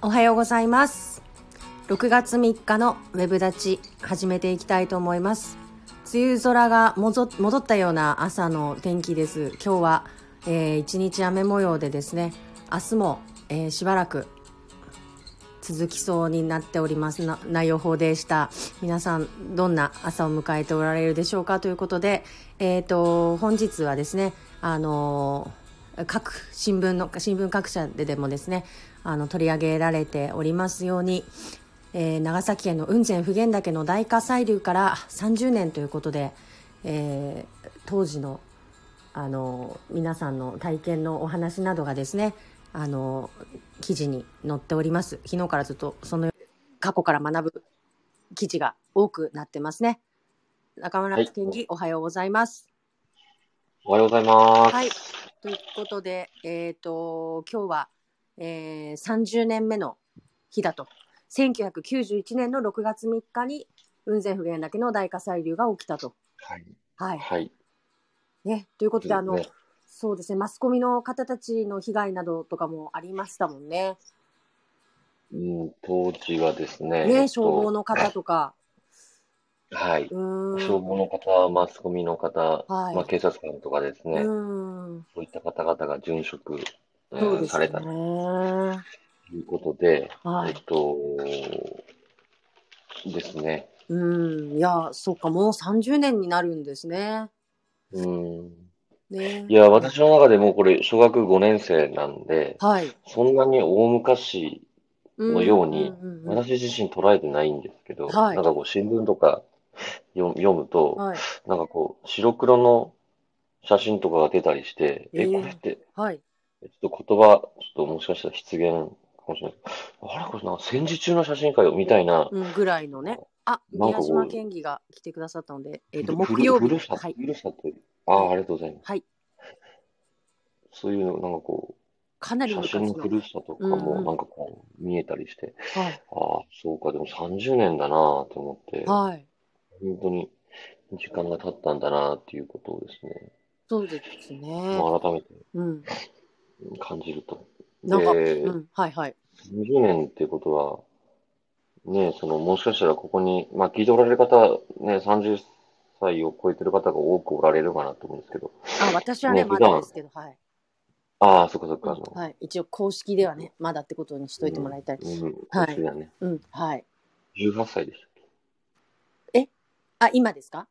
おはようございます。6月3日のウェブ立ち始めていきたいと思います。梅雨空が戻ったような朝の天気です。今日は、えー、一日雨模様でですね明日も、えー、しばらく続きそうになっております。なな予報でした。皆さんどんな朝を迎えておられるでしょうかということで、えーと、本日はですねあの各新聞の新聞各社ででもですねあの取り上げられておりますように、えー、長崎県の雲仙普賢岳の大火砕流から30年ということで、えー、当時のあの皆さんの体験のお話などがですねあの記事に載っております。昨日からずっとその過去から学ぶ記事が多くなってますね。中村県議、はい、おはようございます。おはようございます。はい。ということでえっ、ー、と今日はえー、30年目の日だと。1991年の6月3日に雲仙普賢岳の大火砕流が起きたと。はい。はい。はい、ね、ということで、あの、そうですね、マスコミの方たちの被害などとかもありましたもんね。うん、当時はですね。ね、消防の方とか。はい。消防の方、マスコミの方、はい、まあ、警察官とかですね。そういった方々が殉職そうですね、されたということで、はい、えっと、ですね。うん、いや、そっか、もう30年になるんですね。うん。ね、いや、私の中でもこれ、小学5年生なんで、はい、そんなに大昔のように、私自身捉えてないんですけど、はい、なんかこう、新聞とか読むと、はい、なんかこう、白黒の写真とかが出たりして、えー、え、これって、はい、ちょっと言葉、ちょっともしかしたら失言かもしれない。あれこれな戦時中の写真かよ、みたいな。うん、ぐらいのね。あ、宮島県議が来てくださったので、えっ、ー、と、木曜日。ふるさと、はい、ふるさと。ああ、ありがとうございます。はい。そういうの、なんかこう、かなり写真のふるさとかもなんかこう見えたりして、はい、ああ、そうか、でも30年だなと思って、はい。本当に時間が経ったんだなっていうことをですね。そうですね。まあ、改めて。うん。感じると。なんか、うん、はいはい。30年っていうことは、ね、その、もしかしたらここに、まあ聞いておられる方、ね、30歳を超えてる方が多くおられるかなと思うんですけど。あ、私はね、ねまだですけど、はい。ああ、そっかそっか、うん。はい。一応公式ではね、まだってことにしといてもらいたい。うん、うん、はい。ね、うん、はい。18歳でしたっけ？え？あ、今ですか？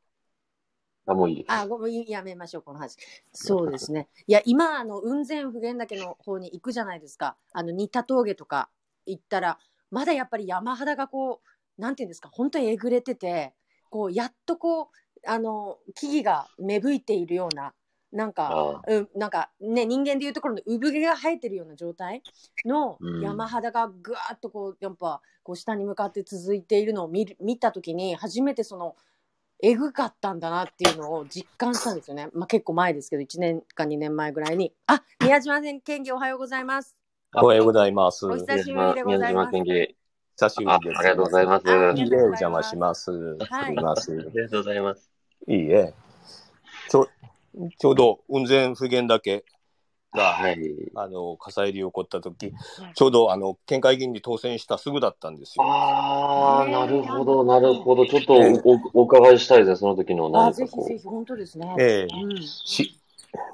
あ、もういい。あ、ごめん、やめましょう、この話。そうですね。いや、今、あの、雲仙普賢岳の方に行くじゃないですか。あの、新田峠とか行ったら、まだやっぱり山肌がこう、なんていうんですか、本当にえぐれてて、こう、やっとこう、あの、木々が芽吹いているような、なんか、うん、なんかね、人間でいうところの産毛が生えてるような状態の山肌がぐわっとこう、やっぱ、こう下に向かって続いているのを見る見たときに、初めてその、えぐかったんだなっていうのを実感したんですよね。まあ結構前ですけど、1年か2年前ぐらいに。あ、宮島県議おはようございます。おはようございます。お久しぶりでございます。宮島県議。久しぶりです。ありがとうございます。いいえ、お邪魔します。はい。ありがとうございます。いいえ。ちょ、ちょうど雲仙普賢岳が、はい、あの火砕流起こった時、ちょうどあの県会議員に当選したすぐだったんですよ。ああ、なるほど、なるほど。ちょっとおお伺いしたいですね、その時の何かぜひぜひ、本当ですね。ええ。ーうん、し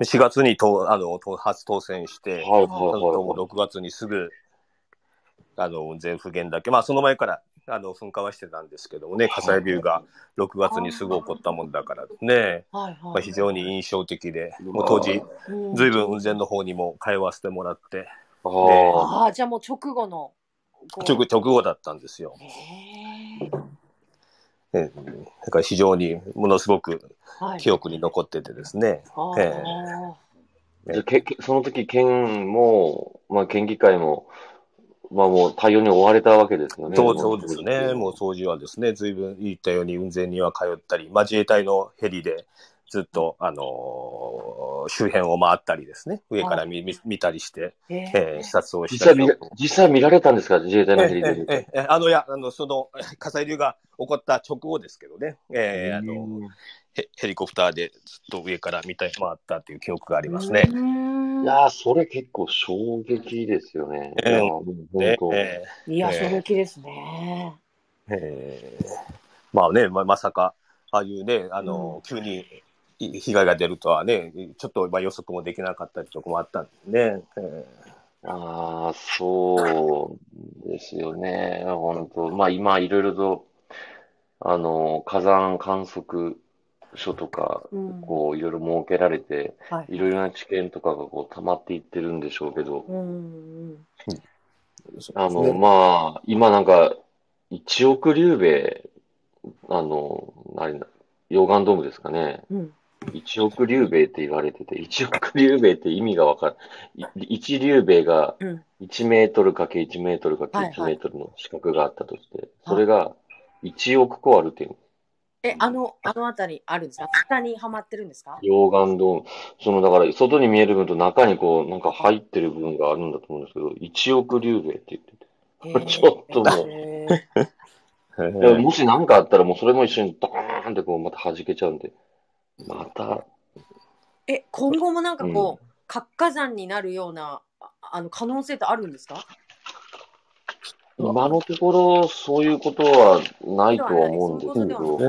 4月にとあの初当選して、はいはいはい、6月にすぐあの全府県だけ、まあその前からあの噴火はしてたんですけどもね、火砕流が6月にすぐ起こったもんだからね、はいまあ、非常に印象的で、もう当時、ずいぶん雲仙の方にも通わせてもらって、ああ、じゃあもう直後の。直直後だったんですよ。えだから非常にものすごく記憶に残っててですね。はい、えその時県も、まあ、県議会もまあもう対応に追われたわけですよね。そうそうですね。もう掃除はですね、ずいぶん言ったように運転には通ったり、まあ自衛隊のヘリでずっと、あのー、周辺を回ったりですね、上から見,、見見たりして、えー、視察をしたり。実際実際見られたんですか、自衛隊のヘリで。ええあの、いや、あの、その、火砕流が起こった直後ですけどね、えー、あの、ヘヘリコプターでずっと上から見た回ったっていう記憶がありますね。いやそれ結構衝撃ですよね。えー、えー、いや、衝撃ですね。えー、まあね、ままさか、ああいうね、あの、うん、急に被害が出るとはね、ちょっとまあ予測もできなかったりとかもあったんでね。えー、ああ、そうですよね。本当まあ今いろいろと、あの、火山観測所とか、こういろいろ設けられて、い。ろいろな知見とかがこう溜まっていってるんでしょうけど、あの、まあ、今なんか、1億竜兵あの、何だ、溶岩ドームですかね。うん、1億竜兵って言われてて、1億竜兵って意味がわかる。1竜兵が1メートルかけ1メートルかけ1メートルの四角があったとして、それが1億個あるっていう。え、あの、あのあたりあるんですか？下にはまってるんですか？溶岩ドーム。その、だから、外に見える分と中にこう、なんか入ってる部分があるんだと思うんですけど、1億竜兵って言ってて。ちょっともう。もし何かあったらもうそれも一緒にドーンってこうまた弾けちゃうんで。また。え、今後もなんかこう、うん、活火山になるような、あの、可能性ってあるんですか？今のところ、そういうことはないとは思うんですけど。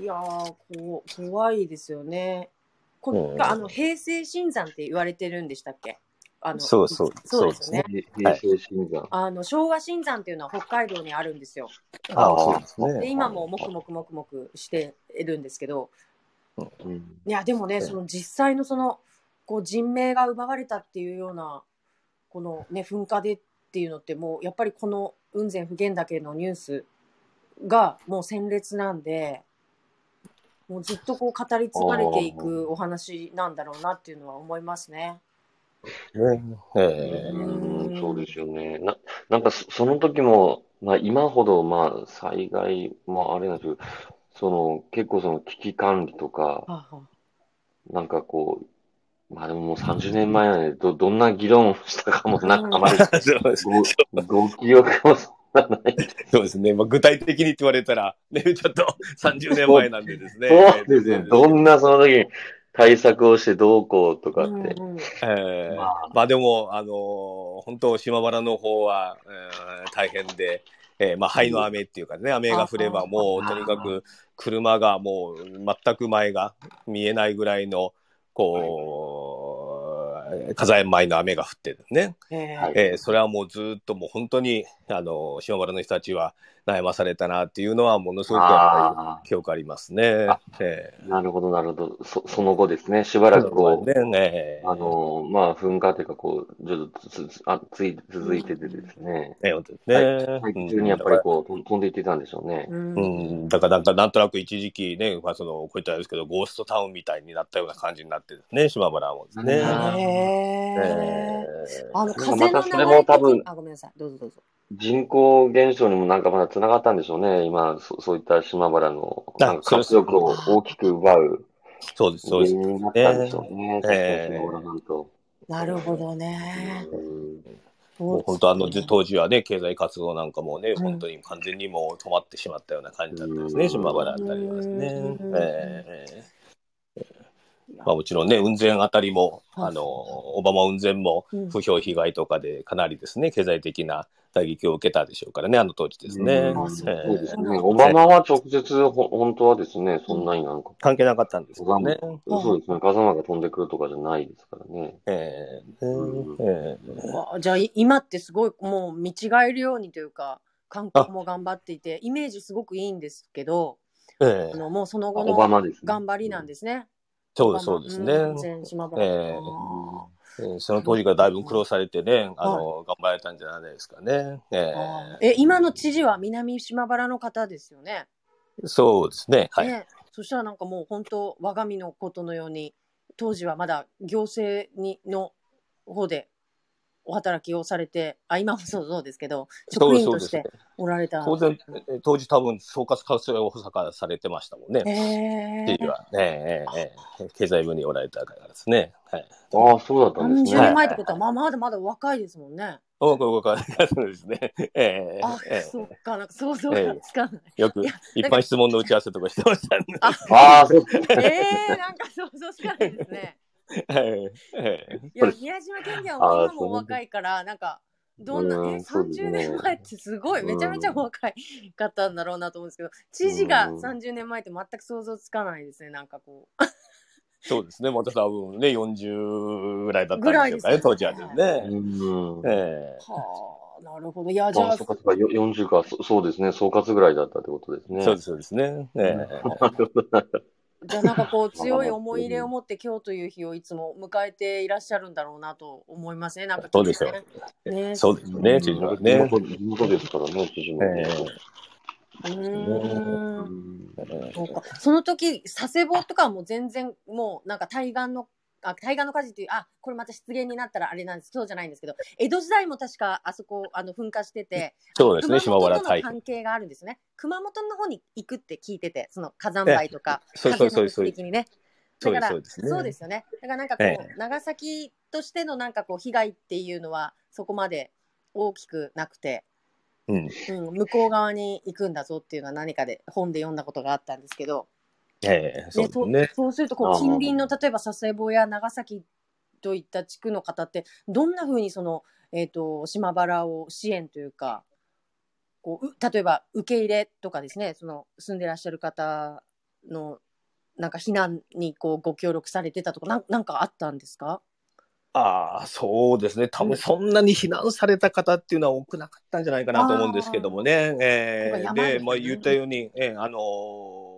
いやーこ怖いですよね。この、あの平成新山って言われてるんでしたっけ？あのそうそう。そうですね。平成新山、あの昭和新山っていうのは北海道にあるんですよ。あそうですね。で今ももくもくもくもくしてるんですけど、うん、いやでもねその実際のそのこう人命が奪われたっていうようなこのね噴火でっていうのってもうやっぱりこの雲仙普賢岳のニュースがもう鮮烈なんで。もうずっとこう語り継がれていくお話なんだろうなっていうのは思いますね。えー、そうですよね。な、なんかその時も、まあ今ほど、まあ災害、まああれなんですけど、その結構その危機管理とか、なんかこう、まあでももう30年前なんで、ど、どんな議論をしたかもなんかあまり ご、ご記憶もそんなない。そうですね。まあ具体的にって言われたら、ね、ちょっと30年前なんでですね。そうですね。どんなその時に、対策をしてどうこうとかって。うんうん、えー、まあ、まあでも、あのー、本当、島原の方は、えー、大変で、えー、まあ、灰の雨っていうかね、雨が降ればもう、とにかく車がもう全く前が見えないぐらいの、こう、火山前の雨が降ってるね。えー、それはもうずっともう本当に、あの、島原の人たちは、悩まされたなっていうのは、ものすごく記憶ありますね。えー、なるほど、なるほど。そその後ですね、しばらくこう、ね、あの、まあ、噴火というか、こう、ちょっとつあつい続いててですね。え本当ですね。はい、中にやっぱりこう、飛んでいってたんでしょうね。うん、だからなんか、なんとなく一時期ね、まあ、その、こういったんですけど、ゴーストタウンみたいになったような感じになってですね、島原もですね。へえー。あの、風の流れそれも多分、あ、ごめんなさい。どうぞどうぞ。人口減少にもなんかまだ繋がったんでしょうね。今、そそういった島原のなんか活力を大きく奪う。そうです、そうです。になったんでしょうね。えー、なるほどね。もう本当あの当時はね、経済活動なんかもね、本当に完全にもう止まってしまったような感じだったんですね、島原あたりはですね。えーまあ、もちろんね、雲仙あたりも、あの、オバマ雲仙も不評被害とかでかなりですね、経済的な打撃を受けたでしょうからね、あの当時ですね。そうですね。オバマは直接、ほ本当はですね、そんなになんか。関係なかったんですよね。そうですね。風間が飛んでくるとかじゃないですからね。ええええじゃあ、今ってすごい、もう見違えるようにというか、韓国も頑張っていて、イメージすごくいいんですけど、ええ、あのもうその後の頑張りなんですね。そうそうですね。えー、その当時からだいぶ苦労されてね、あの、頑張られたんじゃないですかね。えー、え、今の知事は南島原の方ですよね？そうですね。はい。ね、そしたらなんかもう本当、我が身のことのように、当時はまだ行政にの方でお働きをされて、あ、今もそうそうですけど、職員としておられた。当然、当時多分総括活性を補佐からされてましたもんね。ええ。は、ねええ経済部におられたからですね。はい。ああ、そうだったんですね。30年前ってことは、まあ、まだまだ若いですもんね。おこ若いですね。ええあ、そっか、なんか想像がつかない。よく、一般質問の打ち合わせとかしてましたね。ああ、そう ええなんか想像つかないですね。いや、宮島県議は今も若いから、なんか、どんな、え、30年前ってすごい、めちゃめちゃ若い方なんだろうなと思うんですけど、知事が30年前って全く想像つかないですね、なんかこう。そうですね、また多分ね、40ぐらいだったんですかね、当時はですね。うん。ええはあ、なるほど。いや、じゃあ。そうか、40か、そうですね、総括ぐらいだったってことですね。そうです、そうですね。ええ じゃあなんかこう強い思い入れを持って今日という日をいつも迎えていらっしゃるんだろうなと思いますね。なんか、そうですよ。ね、そうですね、知事はね。地元ですからね、知事も。えー、うん。そうか。その時、佐世保とかはもう全然もうなんか対岸のあ対岸の火事っていう、あ、これまた失言になったらあれなんです、そうじゃないんですけど、江戸時代も確かあそこ、あの、噴火してて、そうですね、島原大関係があるんですね。熊本の方に行くって聞いてて、その火山灰とか、そうそうそうそう。的にね。だからそうです、ね、そうですよね。だからなんかこう、ええ、長崎としてのなんかこう、被害っていうのは、そこまで大きくなくて、うん、うん、向こう側に行くんだぞっていうのは何かで本で読んだことがあったんですけど、ええそうですね。そうするとこう、近隣の例えば佐世保や長崎といった地区の方って、どんなふうにその、えっ、ー、と、島原を支援というか、こう例えば受け入れとかですね、その住んでらっしゃる方のなんか避難にこうご協力されてたとか、ななんかあったんですか？ああ、そうですね。多分そんなに避難された方っていうのは多くなかったんじゃないかなと思うんですけどもね。えー、で、まあ言ったように、えー、あのー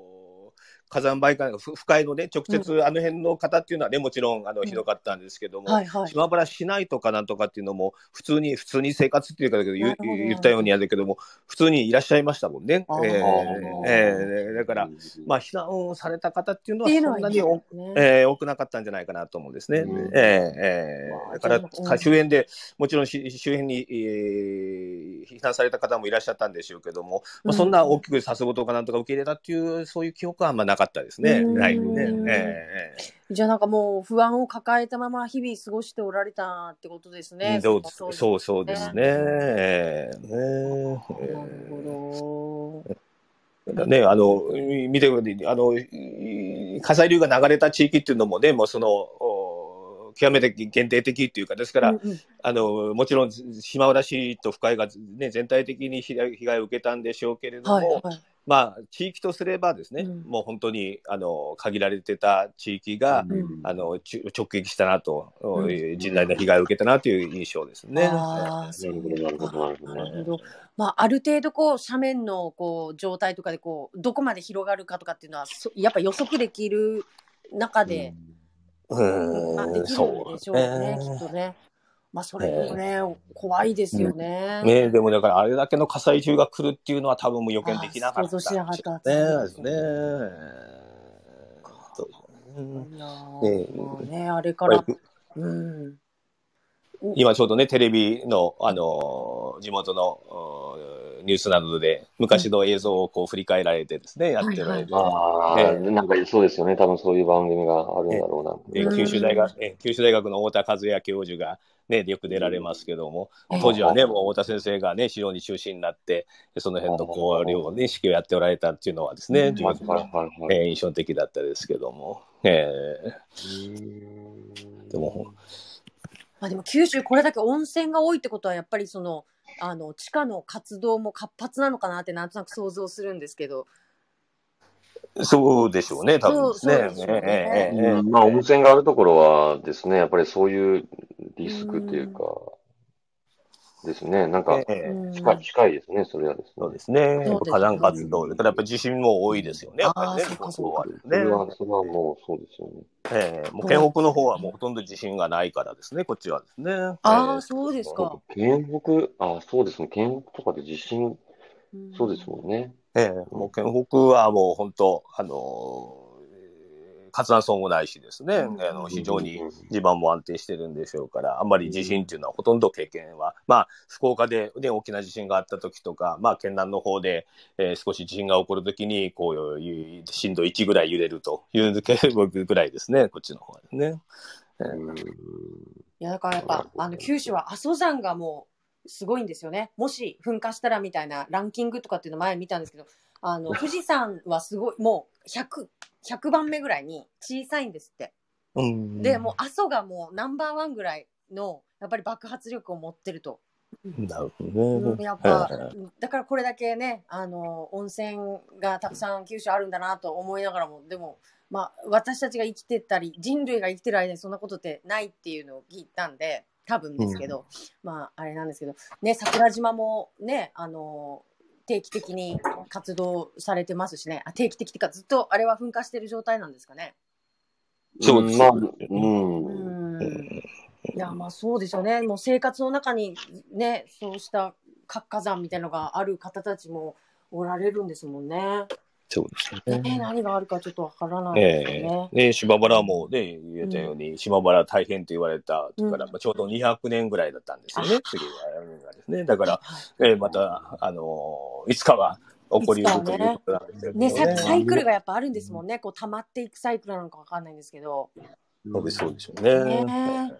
火山灰管、不快のね、直接あの辺の方っていうのはね、もちろん、あの、ひどかったんですけども、はいはい、島原市内とかなんとかっていうのも、普通に、普通に生活っていうかだけど、言言ったようにやるけども、普通にいらっしゃいましたもんね。えー、えー、だから、まあ、避難された方っていうのは、そんなにお、ね。えー、多くなかったんじゃないかなと思うんですね。うん、えー、えー、だから、周辺で、もちろん周辺に、えー、避難された方もいらっしゃったんでしょうけども、まあ、そんな大きく佐世保とかなんとか受け入れたっていう、そういう記憶はあんまなかったですね。ないね。えー、じゃあなんかもう不安を抱えたまま日々過ごしておられたってことですね。そうそうそうですね。えー、ねなるほど。ね、あの、見て。あの、火砕流が流れた地域っていうのもね、もうその、極めて限定的っていうか、ですから、うんうん、あの、もちろん島浦市と深井が、ね、全体的に被害を受けたんでしょうけれども、はいはい、まあ、地域とすればですね、うん、もう本当にあの限られてた地域が、うん、あの直撃したなと、うん、甚大な被害を受けたなという印象ですね。あなるほど、なるほど。まあ、ある程度こう斜面のこう状態とかでこうどこまで広がるかとかっていうのはやっぱ予測できる中で、うん、あできるんでしょうね、きっとね。まあ、それもね、怖いですよね。ねでもだからあれだけの火災中が来るっていうのは多分もう予見できなかった。想像しなかった。ねですね。ねねあれから、うん。今ちょうどね、テレビの、あの、地元の、ニュースなどで昔の映像をこう振り返られてですね、やってられて。ああ、なんかそうですよね。多分そういう番組があるんだろうな。九州大学、九州大学の太田和也教授が、ね、よく出られますけども、当時はね、もう太田先生がね、指導に中心になって、その辺の交流をね、指揮をやっておられたっていうのはですね、え印象的だったですけども。えー、でも、まあでも九州これだけ温泉が多いってことはやっぱりそのあの地下の活動も活発なのかなってなんとなく想像するんですけど。そうでしょうね、多分ですね。まあ、温泉があるところはですね、やっぱりそういうリスクっていうか、ですね。なんか、近い近いですね、それはですね。そうですね。火山活動。だからやっぱり地震も多いですよね、やっぱりね。そうはね。それは、それはもうそうですよね。ええもう県北の方はもうほとんど地震がないからですね、こっちはですね。ああ、そうですか。県北、あそうですね。県北とかで地震、そうですもんね。ええもう県北はもう本当、あの活断層もないしですね、あの非常に地盤も安定してるんでしょうから、あんまり地震っていうのはほとんど経験は、まあ、福岡で、ね、大きな地震があった時とか、まあ、県南の方で、えー、少し地震が起こるときに、こういう震度1ぐらい揺れるというぐらいですね、こっちの方はね。いや、だからやっぱ、あの、九州は阿蘇山がもう、すごいんですよね。もし噴火したらみたいなランキングとかっていうの前見たんですけど、あの、富士山はすごい、もう100、100番目ぐらいに小さいんですって。うん、で、もう阿蘇がもうナンバーワンぐらいの、やっぱり爆発力を持ってると。なるほどね。やっぱ、だからこれだけね、あの、温泉がたくさん九州あるんだなと思いながらも、でも、まあ、私たちが生きてたり、人類が生きてる間にそんなことってないっていうのを聞いたんで、多分ですけど、うん、まあ、あれなんですけど、ね、桜島もね、あの、定期的に活動されてますしね、あ定期的っていうか、ずっとあれは噴火してる状態なんですかね。そうですね。うん。いや、まあそうでしょうね。もう生活の中にね、そうした活火山みたいなのがある方たちもおられるんですもんね。そうですね。何があるかちょっとわからないですね。えー、ね島原もね、言えたように、うん、島原大変と言われたから、うん、まあ、ちょうど200年ぐらいだったんですよね、次はですね。だから、えー、また、あのー、いつかは起こり得るということなんですよね。ねサイクルがやっぱあるんですもんね。こう、溜まっていくサイクルなのかわかんないんですけど。そうでしょうね。ね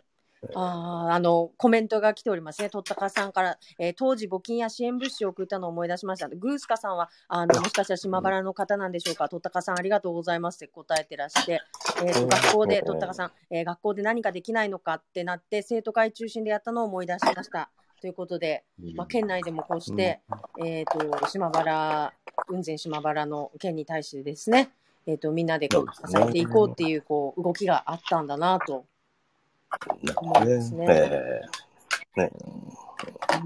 ああの、コメントが来ておりますね。とったかさんから、えー、当時募金や支援物資を送ったのを思い出しました。グースカさんは、あの、もしかしたら島原の方なんでしょうか。とったかさんありがとうございますって答えてらして、えー、学校で、とったかさん、えー、学校で何かできないのかってなって、生徒会中心でやったのを思い出しました。ということで、まあ、県内でもこうして、えっ、と、島原、雲仙島原の県に対してですね、えっ、と、みんなでこう支えていこうっていう、こう、動きがあったんだなと思うんですね。ね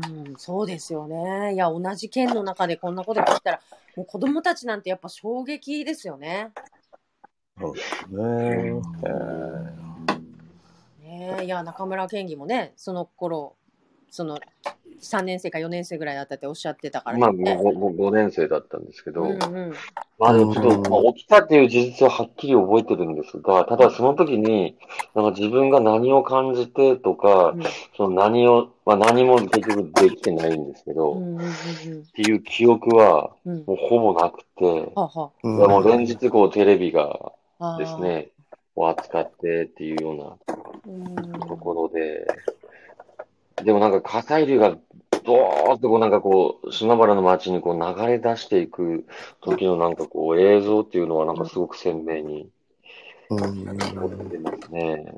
うん、そうですよね。いや、同じ県の中でこんなこと聞いたら、もう子供たちなんてやっぱ衝撃ですよね。そうですね。ねいや、中村県議もね、その頃、その3年生か4年生ぐらいだったっておっしゃってたから、ね、まあ 5, 5, 年生だったんですけど、うんうん、まあでもちょっと、まあ、起きたっていう事実ははっきり覚えてるんですが、ただその時に、なんか自分が何を感じてとか、うん、その何を、まあ何も結局できてないんですけど、うんうんうん、っていう記憶はもうほぼなくて、うん、もう連日こうテレビがですね、を扱ってっていうようなところで、でもなんか火砕流がドーッとこうなんかこう、島原の街にこう流れ出していく時のなんかこう映像っていうのはなんかすごく鮮明に。残ってますね。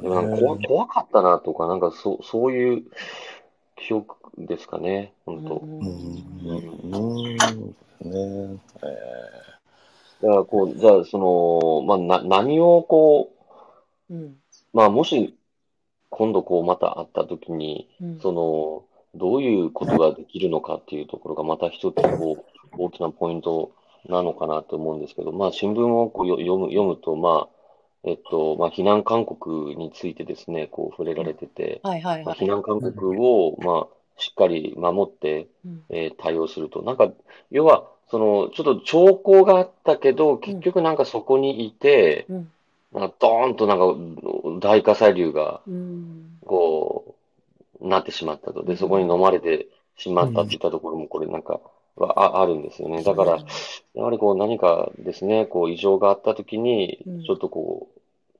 でもなんか怖怖かったなとか、なんかそうそういう記憶ですかね、本当。うん。うん。ねえだからこう、じゃあその、まあな、何をこう、うん、まあもし今度こうまた会った時に、うん、その、どういうことができるのかっていうところがまた一つこう大きなポイントなのかなと思うんですけど、まあ新聞をこう読む読むと、まあ、えっと、まあ避難勧告についてですね、こう触れられてて、避難勧告を、まあ、しっかり守って、えー、対応すると。なんか、要は、その、ちょっと兆候があったけど、結局なんかそこにいて、うん。なんかドーンとなんか大火砕流が、こう、なってしまったと。で、そこに飲まれてしまったっていったところも、これなんか、はあるんですよね。だから、やはりこう何かですね、こう異常があったときに、ちょっとこ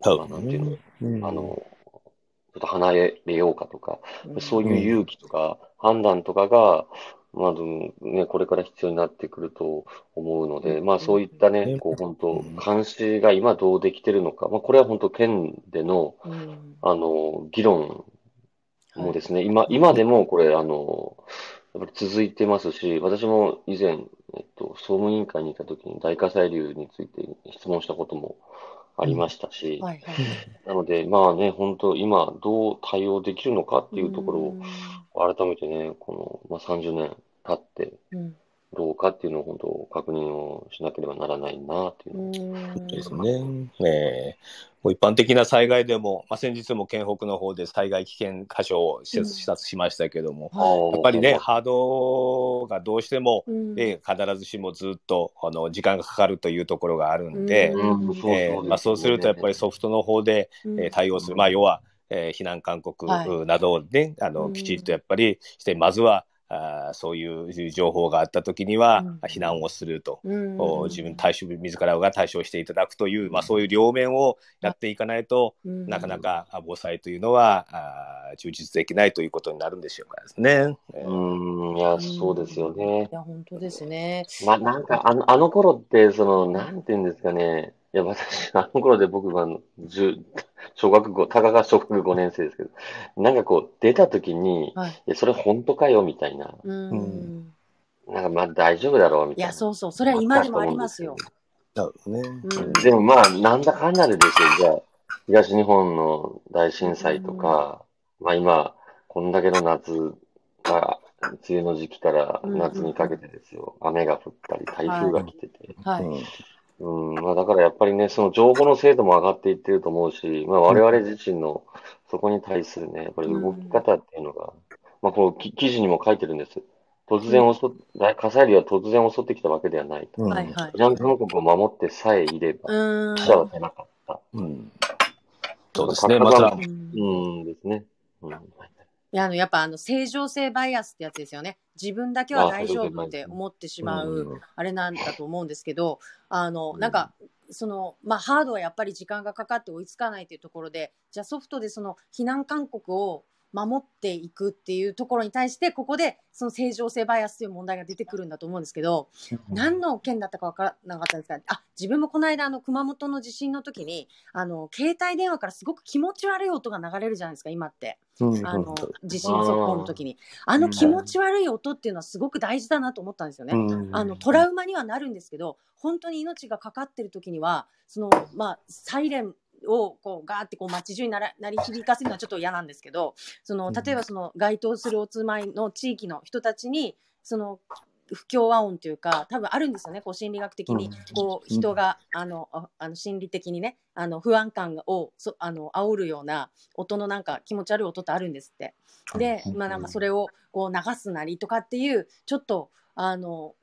う、うん、なんていうの、あの、ちょっと離れようかとか、そういう勇気とか判断とかが、まずね、これから必要になってくると思うので、まあそういったね、こう本当、監視が今どうできてるのか、まあこれは本当県での、あの、議論もですね、今、今でもこれ、あの、やっぱり続いてますし、私も以前、えっと、総務委員会にいたときに大火砕流について質問したこともありましたし、うん。はいはい、なので、まあね、本当、今、どう対応できるのかっていうところを、改めてね、この、まあ、30年経って、うん、どうかっていうのを本当確認をしなければならないなっていうのですね。えー、一般的な災害でも、まあ、先日も県北の方で災害危険箇所を視察しましたけども、うん、やっぱりね、ハードがどうしても、うん、えー、必ずしもずっとあの時間がかかるというところがあるんで、そうするとやっぱりソフトの方で、えー、対応する、まあ、要は、えー、避難勧告などをね、はい、あのきちっとやっぱりして、まずはあそういう情報があったときには、避難をすると、うん、自分対処、自らが対処していただくという、まあ、そういう両面をやっていかないと、うん、なかなか防災というのはあ充実できないということになるんでしょうかですね。うん、いや、そうですよね。いや、本当ですね。まあ、なんか、あの、あの頃って、その、なんていうんですかね、いや、私、あの頃で僕が、小学校、たかが小学5年生ですけど、なんかこう、出た時に、はい、いや、それ本当かよ、みたいな。うん。なんかまあ大丈夫だろう、みたいな。いや、そうそう、それは今でもありますよ。ね、うん。でもまあ、なんだかんだでですよ、じゃあ、東日本の大震災とか、うん、まあ今、こんだけの夏が、梅雨の時期から夏にかけてですよ、雨が降ったり、台風が来てて、はい、はいうん、まあだからやっぱりね、その情報の精度も上がっていってると思うし、まあ我々自身のそこに対するね、やっぱり動き方っていうのが、まあこの記事にも書いてるんです。突然襲っ、火砕流は突然襲ってきたわけではないと。はいはい。ジャンプ国を守ってさえいれば、記者は出なかった。うん。そうですね、また。うんですね。うんいや、あの、やっぱあの、正常性バイアスってやつですよね。自分だけは大丈夫って思ってしまう、あれなんだと思うんですけど、あの、なんか、その、まあ、ハードはやっぱり時間がかかって追いつかないというところで、じゃあソフトでその避難勧告を守っていくっていうところに対して、ここでその正常性バイアスという問題が出てくるんだと思うんですけど、何の件だったか分からなかったんですが、あ、自分もこの間、あの、熊本の地震の時に、あの、携帯電話からすごく気持ち悪い音が流れるじゃないですか、今って。あの、地震速報の時に。あの気持ち悪い音っていうのはすごく大事だなと思ったんですよね。あの、トラウマにはなるんですけど、本当に命がかかってる時には、その、まあ、サイレンをこうガーってこう街中にならなり響かせるのはちょっと嫌なんですけどその例えばその該当するお住まいの地域の人たちにその不協和音というか多分あるんですよね。こう心理学的にこう人があのあの心理的にねあの不安感をそあの煽るような音のなんか気持ち悪い音ってあるんですって。でまあなんかそれをこう流すなりとかっていうちょっとあの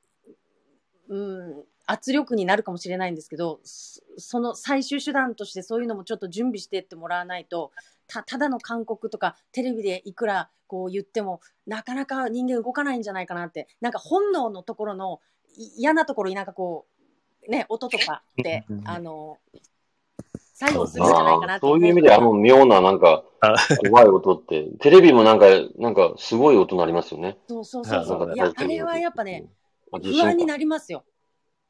うん圧力になるかもしれないんですけど、その最終手段としてそういうのもちょっと準備してってもらわないと、たただの勧告とかテレビでいくらこう言ってもなかなか人間動かないんじゃないかなって、なんか本能のところの嫌なところになんかこう、ね、音とかって、あの、作用するんじゃないかなそういう意味であの妙ななんか怖い音って、テレビもなんか、なんかすごい音鳴りますよね。そうそうそうそう。いや、あれはやっぱね、不安になりますよ。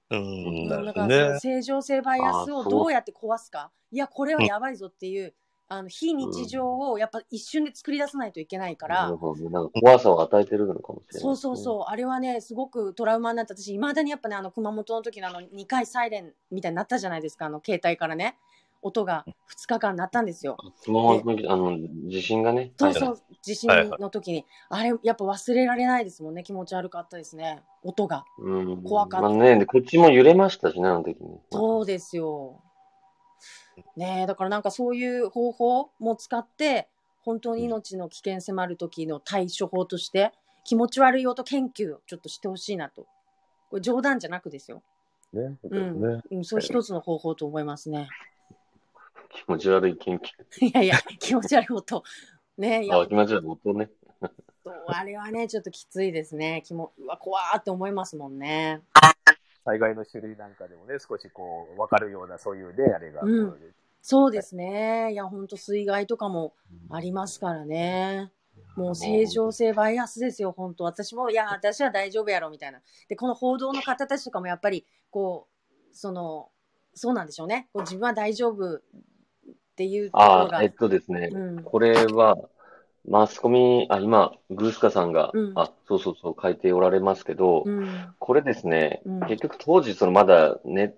うん、だから正常性バイアスをどうやって壊すか、いや、これはやばいぞっていう、あの非日常をやっぱ一瞬で作り出さないといけないから、なるほど、なんか怖さを与えてるのかもしれない、そうそうそう、あれはね、すごくトラウマになって、私、いまだにやっぱね、あの熊本の時のあの2回サイレンみたいになったじゃないですか、あの携帯からね。音が2日間鳴ったんですよ。スマホのあの地震がね。そうそう、地震の時に、あれ、やっぱ忘れられないですもんね。気持ち悪かったですね。音が。うん。怖かった。まあね、こっちも揺れましたしね、あの時に。そうですよ。ねだからなんかそういう方法も使って、本当に命の危険迫る時の対処法として、気持ち悪い音研究をちょっとしてほしいなと。これ冗談じゃなくですよ。ね。ねうん。それ一つの方法と思いますね。気持ち悪い研究。いやいや、気持ち悪い音。ねいや。あ、気持ち悪い音ね。あれはね、ちょっときついですね。気もうわ、怖ーって思いますもんね。災害の種類なんかでもね、少しこう、わかるような、そういうね、あれが。うん、そうですね。いや、ほんと水害とかもありますからね。もう正常性バイアスですよ、本当私も、いや、私は大丈夫やろ、みたいな。で、この報道の方たちとかもやっぱり、こう、その、そうなんでしょうね。こう自分は大丈夫っていうところが。あえっとですね、うん、これは、マスコミ、あ、今、グースカさんが、うん、あ、そうそうそう、書いておられますけど、うん、これですね、結局当時、そのまだネ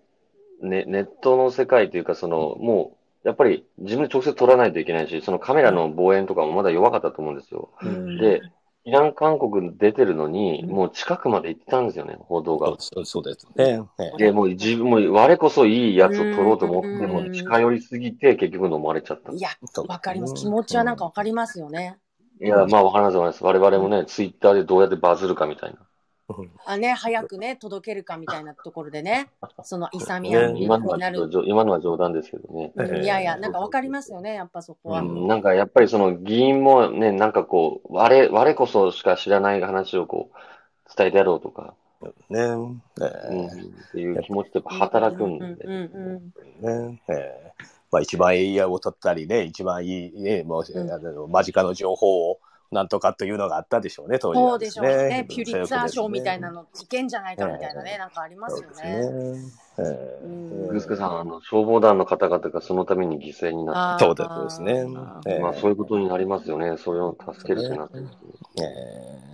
ネネットの世界というか、その、もう、やっぱり自分で直接撮らないといけないし、そのカメラの望遠とかもまだ弱かったと思うんですよ。で、避難勧告出てるのに、もう近くまで行ってたんですよね、報道が。そうそうですね。で、もう自分も、我こそいいやつを取ろうと思っても、近寄りすぎて結局飲まれちゃった。いや、わかります。気持ちはなんかわかりますよね。いや、まあわからないです。我々もね、ツイッターでどうやってバズるかみたいな。あね、早くね、届けるかみたいなところでね、その勇みや今のは今のは冗談ですけどね。いやいや、なんかわかりますよね、やっぱそこは。うん、なんかやっぱりその議員もね、なんかこう、我、我こそしか知らない話をこう、伝えてやろうとか。ね、うん、っていう気持ちって働くんで。ね、えー、まあ一番いいやを取ったりね、一番いい、ね、もう、うん、あの間近の情報をなんとかというのがあったでしょうね、当時は、ね、そうでしょうね。ピュリッツァー賞みたいなのいけんじゃないかみたいなね、えー、なんかありますよね。グスケさん、あの、消防団の方々がそのために犠牲になってそうですね。まあ、そういうことになりますよね。それを助けるってなって。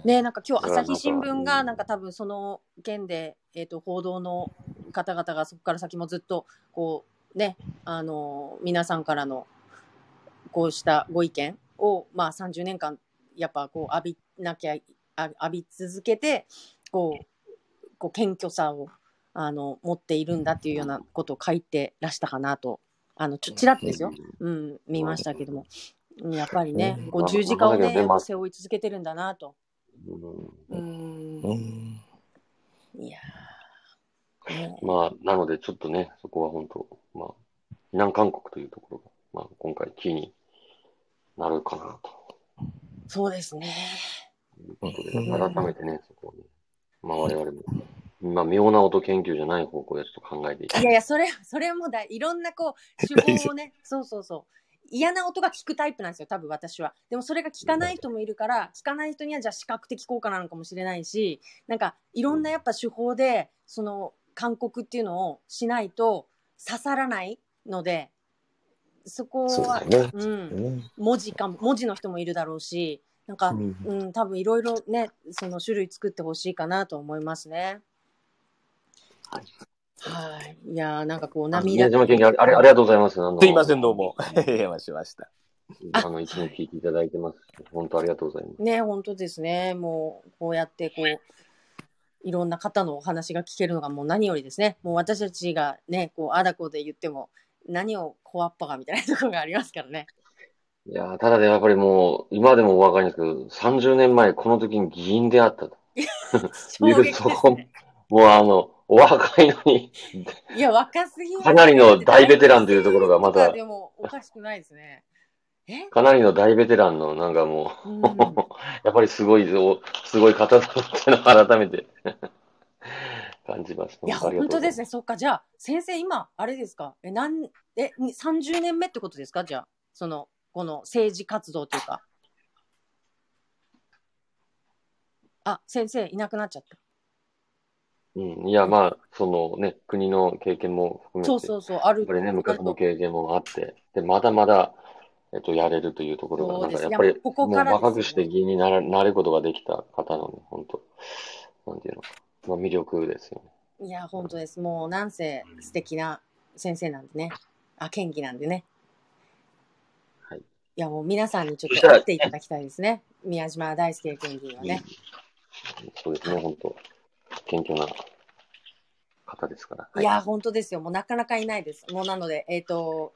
ねなんか今日朝日新聞が、なんか多分その件で、えっ、ー、と、報道の方々がそこから先もずっと、こう、ね、あの、皆さんからの、こうしたご意見を、まあ30年間やっぱこう浴びなきゃ浴び続けてこうこう謙虚さをあの持っているんだっていうようなことを書いてらしたかなとあのちょちらっとですよ、うん、見ましたけども。やっぱりね、こう十字架をね、背負い続けてるんだなと。うん。いやまあ、なので、ちょっとね、そこは本当、まあ、避難勧告というところが、まあ、今回、キーになるかなと。そうですね。改めてね、そこに、まあ我々も、まあ妙な音研究じゃない方向でちょっと考えていいやいや、それ、それもだ、いろんなこう、手法をね、そうそうそう。嫌な音が聞くタイプなんですよ、多分私は。でもそれが聞かない人もいるから、聞かない人にはじゃあ視覚的効果なのかもしれないし、なんかいろんなやっぱ手法で、その勧告っていうのをしないと刺さらないので、そこは、ね、うん、文字か文字の人もいるだろうし、なんか、うん、うん、多分いろいろね、その種類作ってほしいかなと思いますね。はい。はい。いやなんかこう、涙。宮島県ありありがとうございます。すいません、どうも。おましました。あの、一年聞いていただいてます。本当ありがとうございます。ね、本当ですね。もう、こうやってこう、いろんな方のお話が聞けるのがもう何よりですね。もう私たちがね、こう、あだこで言っても、何をこわっぱがみたいなところがありますからね。いやただでやっぱりもう、今でもお分かりですけど、30年前、この時に議員であったと。衝撃ね、もうあの、お若いのにいや、若すぎかなりの大ベテランというところがまた。でも、おかしくないですね。かなりの大ベテランの、なんかもう、うん、やっぱりすごい、すごい方だっていうのを改めて感じました。いや、本当ですね。そっか。じゃあ、先生、今、あれですか？え、なん、え、30年目ってことですか？じゃあ、その、この政治活動というか。あ、先生、いなくなっちゃった。うん、いや、まあ、そのね、国の経験も含めて、そうそうそう、ある。やっぱりね、昔の経験もあって、で、まだまだ、えっと、やれるというところが、なんかやっぱり、ここもう若くして議員にならなることができた方のね、本当。なんていうのか、まあ、魅力ですよね。いや、本当です。もう、なんせ素敵な先生なんでね。あ、県議なんでね。いや、もう皆さんにちょっと会っていただきたいですね。宮島大輔県議はね。そうですね、本当謙虚な方ですから。はい、いや、本当ですよ。もうなかなかいないです。もうなので、えっ、ー、と、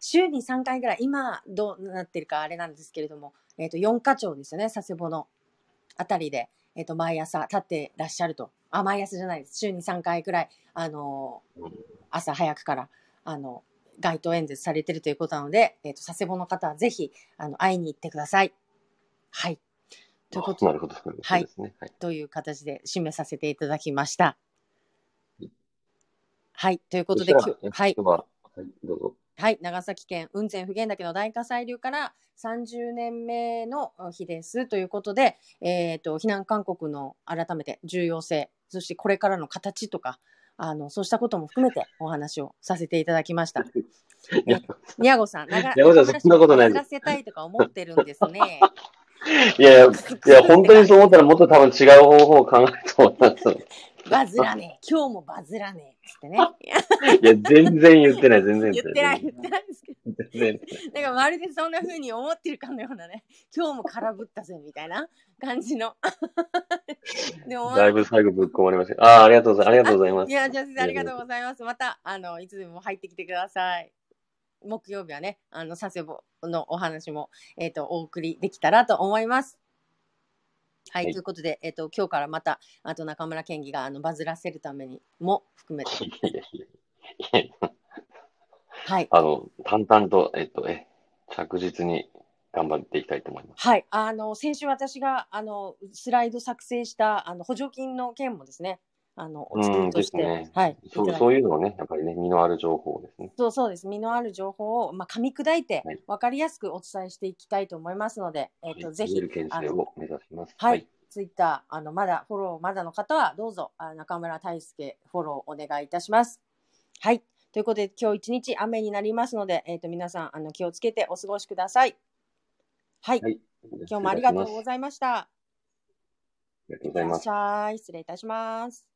週に3回ぐらい、今どうなってるかあれなんですけれども、えっ、ー、と、4課長ですよね、佐世保のあたりで、えっ、ー、と、毎朝立ってらっしゃると。あ、毎朝じゃないです。週に3回ぐらい、あの朝早くから、あの、街頭演説されてるということなので、えっ、ー、と、佐世保の方はぜひ、あの、会いに行ってください。はい。ということなるほど。はい、ねはい。という形で締めさせていただきました。はい。ということで、はい。はい、どうぞ。はい。長崎県雲仙普賢岳の大火砕流から30年目の日ですということで、えっ、ー、と、避難勧告の改めて重要性、そしてこれからの形とか、あの、そうしたことも含めてお話をさせていただきました。宮子さん、長長さん、そんなことないです。せたいとか思ってるんですね。いやいや、いや、本当にそう思ったらもっと多分違う方法を考えると思います。バズらねえ。今日もバズらねえ。つってね。いや、全然言ってない、全然言ってない。言ってないですけど。全然。なんかまるでそんな風に思ってるかのようなね、今日も空振ったぜ、みたいな感じの。でも、だいぶ最後ぶっ込まれました。ああ、ありがとうございます。ありがとうございます。いや、じゃあ、ありがとうございます。また、あの、いつでも入ってきてください。木曜日はね、あの、佐世保のお話も、えっ、ー、と、お送りできたらと思います。はい、はい、ということで、えっ、ー、と、今日からまた、あと中村県議があのバズらせるためにも含めて。はい。あの、淡々と、えっ、と、え、着実に頑張っていきたいと思います。はい。あの、先週私が、あの、スライド作成した、あの、補助金の件もですね、あの、お作りとして、ね、はい。そうそういうのをね、やっぱりね、身のある情報ですね。そうそうです。身のある情報を、まあ、噛み砕いて、わかりやすくお伝えしていきたいと思いますので、はい、えっ、ー、と、ぜひ。あの目指します。はい。はい、ツイッター、あの、まだフォロー、まだの方は、どうぞ、あ中村大輔、フォローお願いいたします。はい。ということで、今日一日雨になりますので、えっ、ー、と、皆さん、あの、気をつけてお過ごしください。はい。はい、今日もありがとうございました。ありがとうございます。失礼いたします。